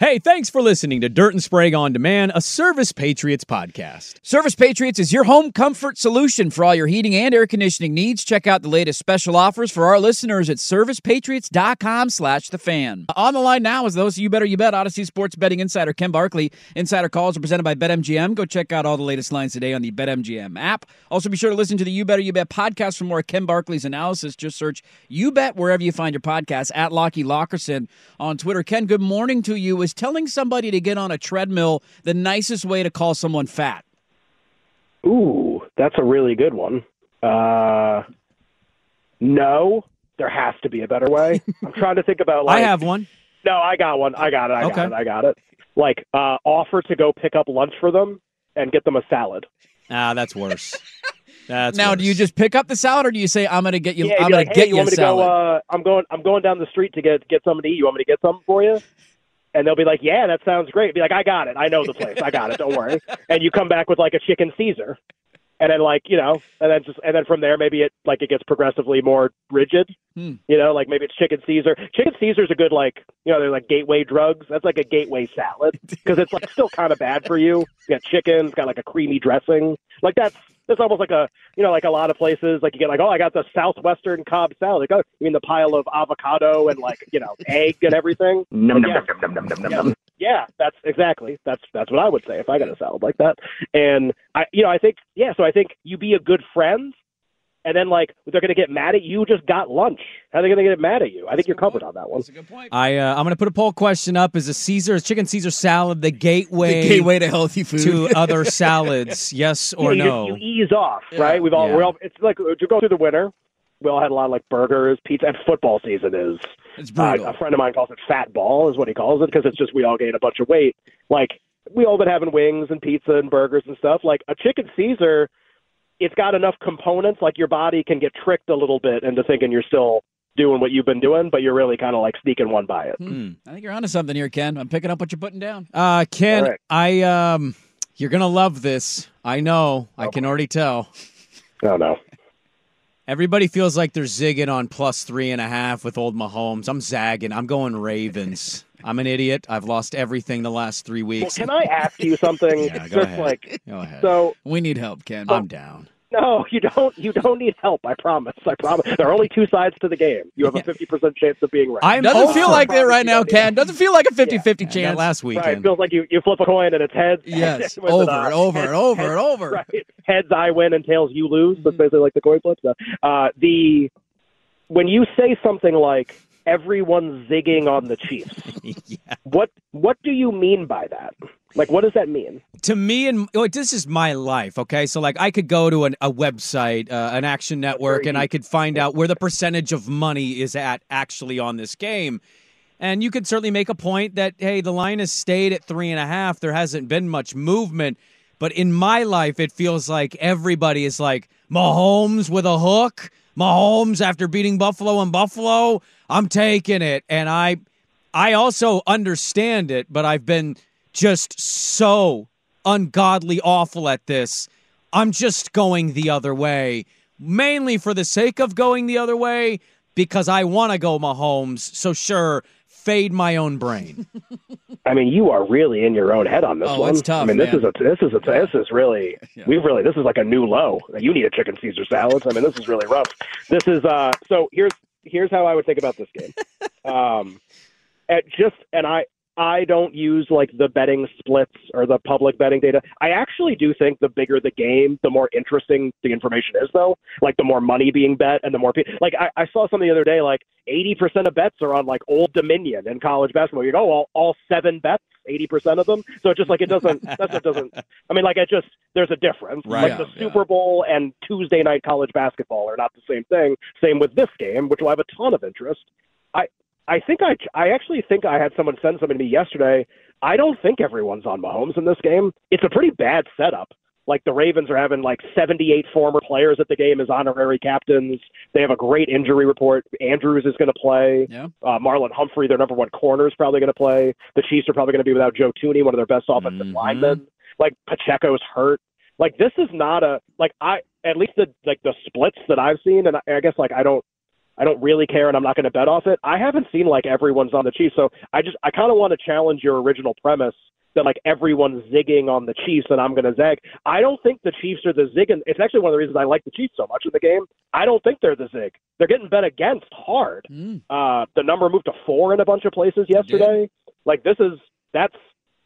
Hey, thanks for listening to Dirt and Sprague on Demand, a Service Patriots podcast. Service Patriots is your home comfort solution for all your heating and air conditioning needs. Check out the latest special offers for our listeners at servicepatriots.com slash the fan. On the line now is those You Better You Bet Audacy Sports Betting Insider Ken Barkley. Insider calls are presented by BetMGM. Go check out all the latest lines today on the BetMGM app. Also be sure to listen to the You Better You Bet podcast for more Ken Barkley's analysis. Just search You Bet wherever you find your podcast at Lockie Lockerson on Twitter. Ken, good morning to you. Is telling somebody to get on a treadmill the nicest way to call someone fat? Ooh, that's a really good one. Uh, no, there has to be a better way. I'm trying to think about. Like, I have one. No, I got one. I got it. I Okay. got it. I got it. Like, uh, offer to go pick up lunch for them and get them a salad. Ah, that's worse. That's now, worse. do you just pick up the salad, or do you say, "I'm going to get you"? yeah, I'm going like, to hey, get you you a want me to salad. go? Uh, I'm going. I'm going down the street to get get something to eat. You want me to get something for you? And they'll be like, yeah, that sounds great. Be like, I got it. I know the place. I got it. Don't worry. And you come back with like a chicken Caesar, and then like you know, and then just and then from there maybe it like it gets progressively more rigid. Hmm. You know, like maybe it's chicken Caesar. Chicken Caesar's a good like you know they're like gateway drugs. That's like a gateway salad because it's like still kind of bad for you. You got chicken, it's got like a creamy dressing. Like that's that's almost like a you know like a lot of places like you get like oh I got the southwestern Cobb salad. Like oh you mean the pile of avocado and like you know egg and everything. Num, num, Yeah. num, num, num, num, num, Yeah. num. Yeah, that's exactly that's that's what I would say if I got a salad like that. And I you know I think yeah, so I think you be a good friend, and then like they're gonna get mad at you. Just got lunch. How are they gonna get mad at you? I think you're covered on that one. That's a good point. I uh, I'm going to put a poll question up. Is a Caesar is chicken Caesar salad the gateway, the gateway to healthy food. to other salads? Yes or yeah, you, no? just- you ease off, right? We've all Yeah. we're all it's like to go through the winter. We all had a lot of like burgers, pizza, and football season is it's Uh, brutal. a friend of mine calls it fat ball, is what he calls it, because it's just we all gain a bunch of weight. Like we all been having wings and pizza and burgers and stuff. Like a chicken Caesar, it's got enough components. Like your body can get tricked a little bit into thinking you're still doing what you've been doing, but you're really kind of like sneaking one by it. Hmm. I think you're onto something here, Ken. I'm picking up what you're putting down. Uh, Ken, All right. I um, you're gonna love this. I know. I can already tell. Oh no. Everybody feels like they're zigging on plus three and a half with old Mahomes. I'm zagging. I'm going Ravens. I'm an idiot. I've lost everything the last three Well, weeks. can I ask you something? Yeah, It's go just ahead. like Go ahead. so. We need help, Ken. I'm down. No, you don't. You don't need help. I promise. I promise. There are only two sides to the game. You have a fifty percent chance of being right. I'm Doesn't feel like that right now, Ken. Doesn't feel like a 50 50 Yeah, that chance. last Right. It feels like you, you flip a coin and it's heads. Yes, with over it, uh, and over and over heads- and over. Right. Heads I win and tails you lose. That's basically like the coin flip stuff. Uh, the when you say something like everyone's zigging on the Chiefs, yeah. what what do you mean by that? Like, what does that mean? to me and like, this is my life okay? So like i could go to an, a website uh, an action network and i could find out where the percentage of money is at actually on this game. And you could certainly make a point that hey the line has stayed at three and a half. There hasn't been much movement. But in my life it feels like everybody is like mahomes with a hook? Mahomes after beating buffalo and buffalo i'm taking it and i i also understand it but i've been just so ungodly awful at this. I'm just going the other way, mainly for the sake of going the other way, because I want to go Mahomes. So sure, fade my own brain. I mean, you are really in your own head on this Oh, one. it's tough, I mean, this man. is a this is a this is really we've really this is like a new low. You need a chicken Caesar salad. I mean, this is really rough. This is uh. So here's here's how I would think about this game. Um, at just and I I don't use like the betting splits or the public betting data. I actually do think the bigger the game, the more interesting the information is, though. Like the more money being bet and the more people. Like I, I saw something the other day, like 80% of bets are on like Old Dominion in college basketball. You go, oh, all, all seven bets, 80% of them. So it's just like it doesn't. That's it doesn't. I mean, like it just there's a difference. Right. Like the Yeah, Super Bowl and Tuesday night college basketball are not the same thing. Same with this game, which will have a ton of interest. I I think I I actually think I had someone send something to me yesterday. I don't think everyone's on Mahomes in this game. It's a pretty bad setup. Like the Ravens are having like 78 former players at the game as honorary captains. They have a great injury report. Andrews is going to play. Yeah. Uh, Marlon Humphrey, their number one corner, is probably going to play. The Chiefs are probably going to be without Joe Thuney, one of their best offensive Mhm. linemen. Like Pacheco's hurt. Like this is not a like I at least the like the splits that I've seen, and I, I guess like I don't I don't really care, and I'm not going to bet off it. I haven't seen like everyone's on the Chiefs, so I just I kind of want to challenge your original premise that like everyone's zigging on the Chiefs and I'm going to zag. I don't think the Chiefs are the zig, and it's actually one of the reasons I like the Chiefs so much in the game. I don't think they're the zig. They're getting bet against hard. Mm. Uh, the number moved to four in a bunch of places yesterday. Like this is that's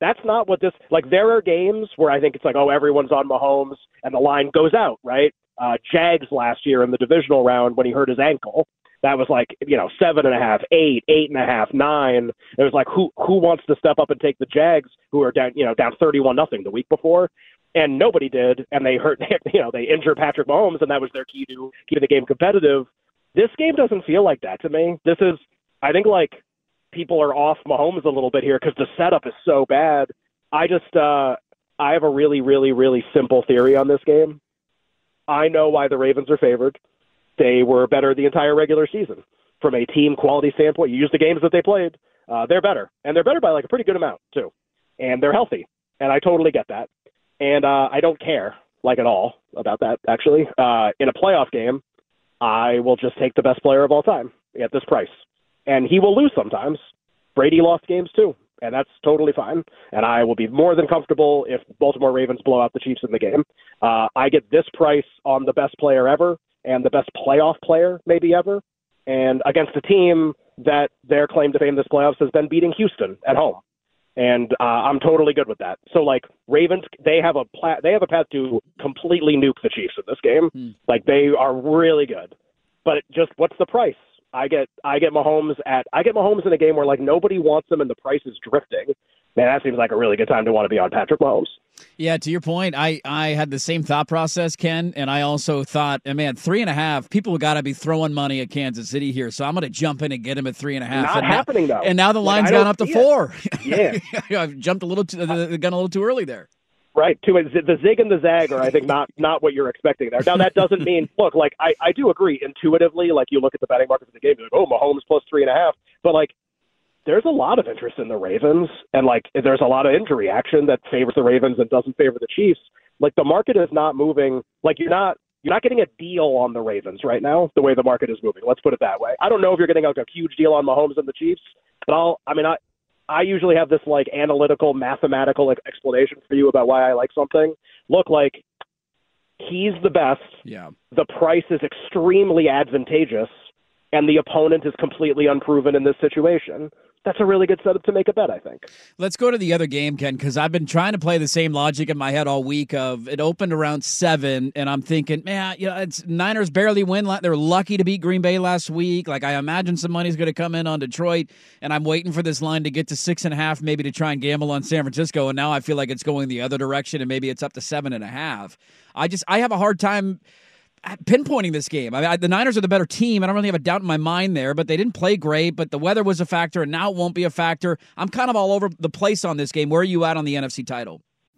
that's not what this like. There are games where I think it's like oh everyone's on Mahomes and the line goes out right. Uh, Jags last year in the divisional round when he hurt his ankle. That was like you know seven and a half, eight, eight and a half, nine. It was like who who wants to step up and take the Jags who are down you know down thirty one nothing the week before, and nobody did, and they hurt you know they injured Patrick Mahomes and that was their key to keeping the game competitive. This game doesn't feel like that to me. This is I think like people are off Mahomes a little bit here because the setup is so bad. I just uh I have a really really really simple theory on this game. I know why the Ravens are favored. They were better the entire regular season from a team quality standpoint. You use the games that they played, uh, they're better, and they're better by like a pretty good amount too, and they're healthy, and I totally get that, and uh, I don't care like at all about that actually. Uh, in a playoff game, I will just take the best player of all time at this price, and he will lose sometimes. Brady lost games too, and that's totally fine. And I will be more than comfortable if Baltimore Ravens blow out the Chiefs in the game. Uh, I get this price on the best player ever and the best playoff player maybe ever, and against a team that their claim to fame this playoffs has been beating Houston at home. And uh, I'm totally good with that. So like Ravens, they have a pla- they have a path to completely nuke the Chiefs in this game. Hmm. Like they are really good. But just what's the price? I get I get Mahomes at I get Mahomes in a game where like nobody wants him and the price is drifting. Man, that seems like a really good time to want to be on Patrick Mahomes. Yeah, to your point, I I had the same thought process, Ken, and I also thought, man, three and a half. People got to be throwing money at Kansas City here, so I'm going to jump in and get him at three and a half. Not and now- happening though. and now the line's gone up to see it. four. Yeah. I've jumped a little too, the, the gun a little too early there. Right. To the zig and the zag are, I think, not not what you're expecting there. Now that doesn't mean look, like I, I do agree intuitively, like you look at the betting market for the game, you're like, oh, Mahomes plus three and a half. But like there's a lot of interest in the Ravens and like there's a lot of injury action that favors the Ravens and doesn't favor the Chiefs. Like the market is not moving like you're not you're not getting a deal on the Ravens right now, the way the market is moving. Let's put it that way. I don't know if you're getting like a huge deal on Mahomes and the Chiefs, but I'll I mean I I usually have this like analytical, mathematical like, explanation for you about why I like something. Look, like he's the best. Yeah. The price is extremely advantageous, and the opponent is completely unproven in this situation. That's a really good setup to make a bet, I think. Let's go to the other game, Ken, because I've been trying to play the same logic in my head all week. Of it opened around seven, and I'm thinking, man, you know, it's Niners barely win. They're lucky to beat Green Bay last week. Like I imagine some money's going to come in on Detroit, and I'm waiting for this line to get to six and a half, maybe to try and gamble on San Francisco. And now I feel like it's going the other direction, and maybe it's up to seven and a half. I just I have a hard time pinpointing this game. I mean, I, the Niners are the better team. I don't really have a doubt in my mind there, but they didn't play great. But the weather was a factor, and now it won't be a factor. I'm kind of all over the place on this game. Where are you at on the NFC title?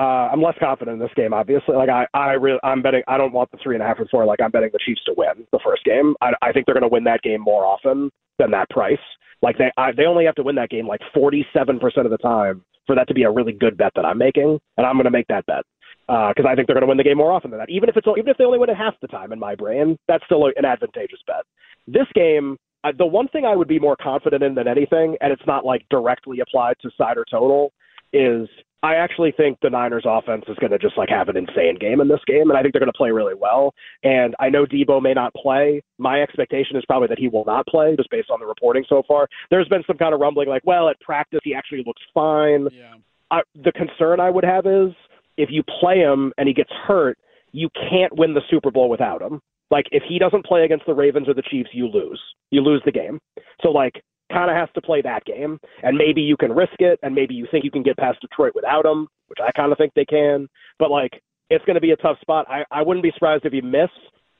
uh, I'm less confident in this game. Obviously, like I, I really, I'm betting. I don't want the three and a half or four. Like I'm betting the Chiefs to win the first game. I, I think they're going to win that game more often than that price. Like they, I, they only have to win that game like 47 percent of the time for that to be a really good bet that I'm making, and I'm going to make that bet because uh, I think they're going to win the game more often than that. Even if it's even if they only win it half the time in my brain, that's still an advantageous bet. This game, uh, the one thing I would be more confident in than anything, and it's not like directly applied to side or total, is I actually think the Niners offense is going to just like have an insane game in this game, and I think they're going to play really well. And I know Deebo may not play. My expectation is probably that he will not play, just based on the reporting so far. There's been some kind of rumbling like, well, at practice he actually looks fine. Yeah. I, the concern I would have is if you play him and he gets hurt, you can't win the Super Bowl without him. Like if he doesn't play against the Ravens or the Chiefs, you lose. You lose the game. So like kind of has to play that game, and maybe you can risk it, and maybe you think you can get past Detroit without him, which I kind of think they can. But like, it's going to be a tough spot. I I wouldn't be surprised if he miss,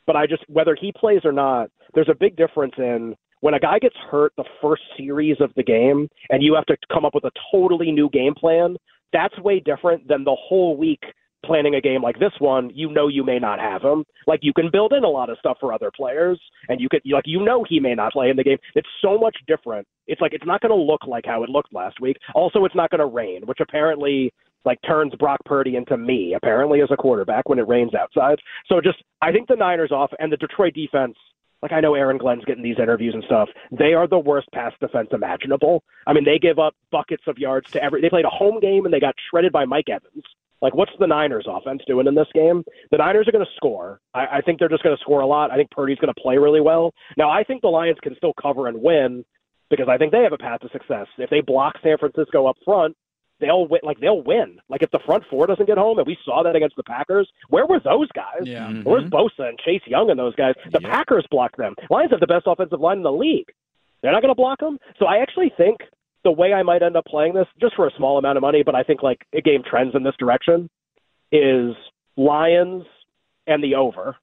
but I just whether he plays or not, there's a big difference in when a guy gets hurt the first series of the game, and you have to come up with a totally new game plan. That's way different than the whole week planning a game like this one, you know you may not have him. Like you can build in a lot of stuff for other players, and you could like you know he may not play in the game. It's so much different. It's like it's not going to look like how it looked last week. Also, it's not going to rain, which apparently like turns Brock Purdy into me apparently as a quarterback when it rains outside. So just I think the Niners off and the Detroit defense. Like I know Aaron Glenn's getting these interviews and stuff. They are the worst pass defense imaginable. I mean, they give up buckets of yards to every. They played a home game and they got shredded by Mike Evans. Like, what's the Niners offense doing in this game? The Niners are going to score. I, I think they're just going to score a lot. I think Purdy's going to play really well. Now, I think the Lions can still cover and win because I think they have a path to success. If they block San Francisco up front, they'll win. Like they'll win. Like if the front four doesn't get home, and we saw that against the Packers, where were those guys? Yeah. Mm-hmm. Where's Bosa and Chase Young and those guys? The yep. Packers blocked them. Lions have the best offensive line in the league. They're not going to block them. So I actually think the way I might end up playing this, just for a small amount of money, but I think like a game trends in this direction is Lions and the over.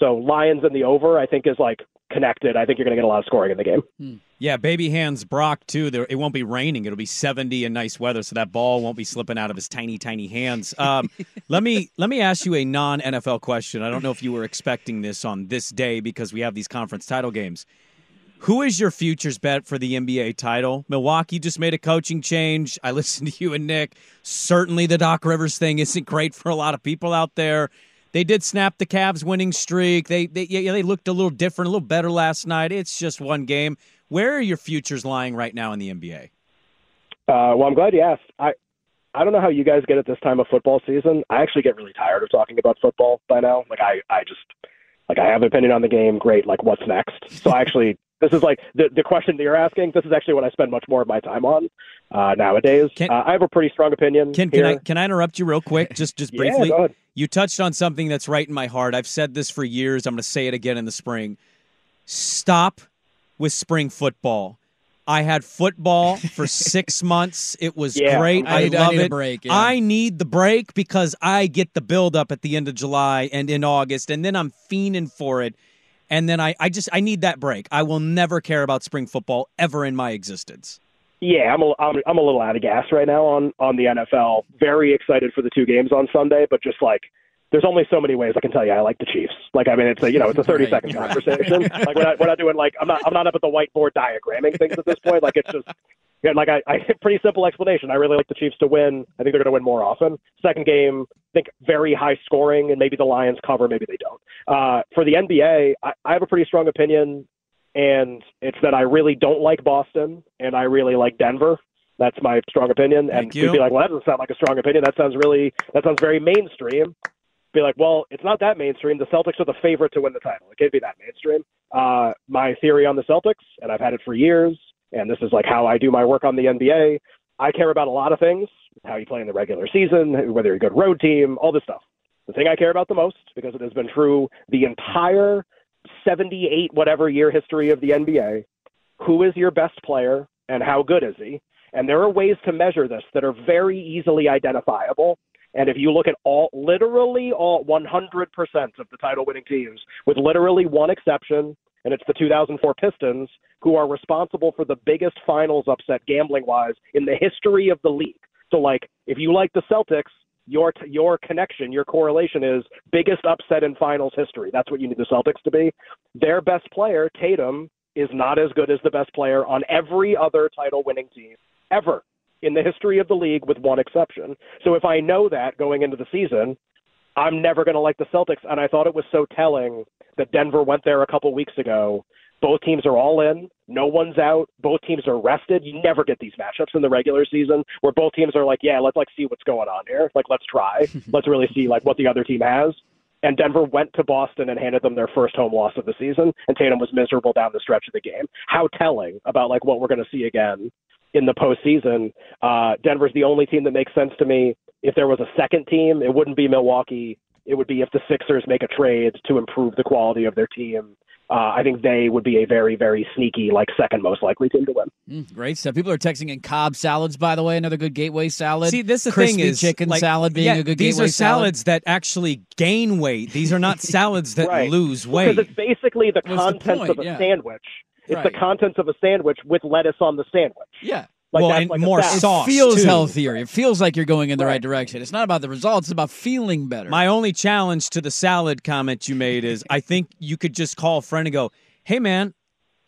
So Lions and the over, I think, is like connected. I think you're going to get a lot of scoring in the game. Hmm. Yeah, baby hands Brock too. There, it won't be raining. It'll be 70 and nice weather, so that ball won't be slipping out of his tiny, tiny hands. Um, let me let me ask you a non NFL question. I don't know if you were expecting this on this day because we have these conference title games. Who is your futures bet for the NBA title? Milwaukee just made a coaching change. I listened to you and Nick. Certainly, the Doc Rivers thing isn't great for a lot of people out there. They did snap the Cavs winning streak. They they yeah, they looked a little different, a little better last night. It's just one game. Where are your futures lying right now in the NBA? Uh, well, I'm glad you asked. I I don't know how you guys get at this time of football season. I actually get really tired of talking about football by now. Like I I just like I have an opinion on the game. Great. Like what's next? So I actually this is like the the question that you're asking. This is actually what I spend much more of my time on uh, nowadays. Can, uh, I have a pretty strong opinion. Can, can I can I interrupt you real quick, just just briefly? yeah, you touched on something that's right in my heart. I've said this for years. I'm going to say it again in the spring. Stop with spring football. I had football for six months. It was yeah, great. I, I love I it. Break, yeah. I need the break because I get the build up at the end of July and in August, and then I'm fiending for it and then I, I just I need that break. I will never care about spring football ever in my existence. Yeah, I'm a, I'm, I'm a little out of gas right now on on the NFL. Very excited for the two games on Sunday, but just like there's only so many ways I can tell you I like the Chiefs. Like I mean, it's a you know it's a 30 right, second conversation. Right. like we're not, we're not doing like I'm not I'm not up at the whiteboard diagramming things at this point. Like it's just yeah, like I, I pretty simple explanation. I really like the Chiefs to win. I think they're going to win more often. Second game, I think very high scoring, and maybe the Lions cover, maybe they don't. Uh, for the NBA, I, I have a pretty strong opinion, and it's that I really don't like Boston, and I really like Denver. That's my strong opinion. And Thank we'd be like, well, that doesn't sound like a strong opinion. That sounds really, that sounds very mainstream. Be like, well, it's not that mainstream. The Celtics are the favorite to win the title. It can't be that mainstream. Uh, my theory on the Celtics, and I've had it for years, and this is like how I do my work on the NBA. I care about a lot of things: how you play in the regular season, whether you're a good road team, all this stuff. The thing I care about the most, because it has been true the entire 78 whatever year history of the NBA, who is your best player and how good is he? And there are ways to measure this that are very easily identifiable. And if you look at all, literally all 100% of the title winning teams, with literally one exception, and it's the 2004 Pistons, who are responsible for the biggest finals upset gambling wise in the history of the league. So, like, if you like the Celtics, your your connection, your correlation is biggest upset in finals history. That's what you need the Celtics to be. Their best player, Tatum, is not as good as the best player on every other title winning team ever in the history of the league, with one exception. So if I know that going into the season, I'm never going to like the Celtics. And I thought it was so telling that Denver went there a couple weeks ago. Both teams are all in. No one's out. Both teams are rested. You never get these matchups in the regular season where both teams are like, yeah, let's like see what's going on here. Like, let's try. let's really see like what the other team has. And Denver went to Boston and handed them their first home loss of the season, and Tatum was miserable down the stretch of the game. How telling about like what we're going to see again in the postseason. Uh, Denver's the only team that makes sense to me. If there was a second team, it wouldn't be Milwaukee. It would be if the Sixers make a trade to improve the quality of their team. Uh, I think they would be a very, very sneaky, like second most likely team to win. Mm, great stuff. People are texting in Cobb salads, by the way, another good gateway salad. See, this the Crispy thing is chicken like, salad being yeah, a good These gateway These are salads that actually gain weight. These are not salads that Right. lose weight. Because it's basically the What's contents point? of a Yeah. sandwich. It's Right. the contents of a sandwich with lettuce on the sandwich. Yeah. Like Well, and like more salad. It feels too. healthier. It feels like you're going in the right. Right. direction. It's not about the results, it's about feeling better. My only challenge to the salad comment you made is I think you could just call a friend and go, "Hey, man."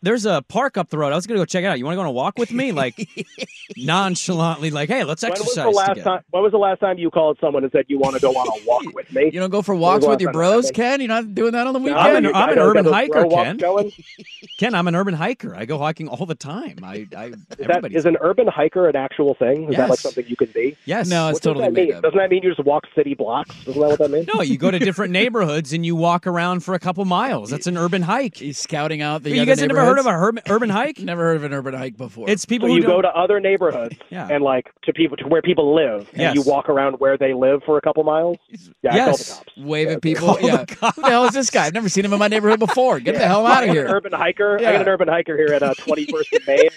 There's a park up the road. I was going to go check it out. You want to go on a walk with me? Like nonchalantly, like, hey, let's When was exercise the last together. time? When was the last time you called someone and said you want to go on a walk with me? you don't go for walks with your bros, Ken? You're not doing that on the No, weekend? I'm an- I'm an urban hiker, Ken. Going? Ken, I'm an urban hiker. I go hiking all the time. I, I Is, that, everybody's is an urban hiker an actual thing? Is that like something you can be? yes. No, it's What does totally that made mean? up. Doesn't that mean you just walk city blocks? Isn't that what that means? No, you go to different neighborhoods and you walk around for a couple miles. That's an urban hike. He's scouting out the you guys have never heard of a herb- urban hike? Never heard of an urban hike before. It's people So who you go don't- to other neighborhoods Yeah. and like to people to where people live, Yes. and you walk around where they live for a couple miles. Yeah, I call Yes. the cops. wave at people. Call the yeah. Who the hell is this guy? I've never seen him in my neighborhood before. Get the hell out of here. Urban hiker. I got an urban hiker here at uh, 21st and Main.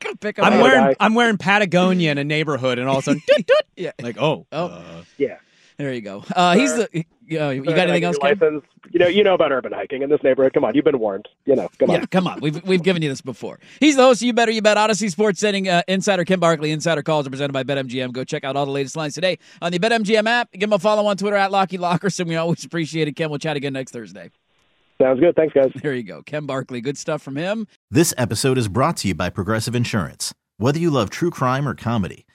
Gotta pick him I'm up. Another wearing guy. I'm wearing Patagonia in a neighborhood, and all of a sudden, doot, doot. Yeah. like oh, Oh. uh, Yeah. There you go. Uh, he's the. Uh, you got anything else, License. You know, you know about urban hiking in this neighborhood. Come on, you've been warned. You know, come on. Yeah, come on. We've we've given you this before. He's the host of You Better You Bet Audacy Sports Setting uh, Insider Ken Barkley. Insider calls are presented by BetMGM. Go check out all the latest lines today on the BetMGM app. Give him a follow on Twitter at Lockie Lockerson. We always appreciate it. Ken, we'll chat again next Thursday. Sounds good. Thanks, guys. There you go. Ken Barkley. Good stuff from him. This episode is brought to you by Progressive Insurance. Whether you love true crime or comedy,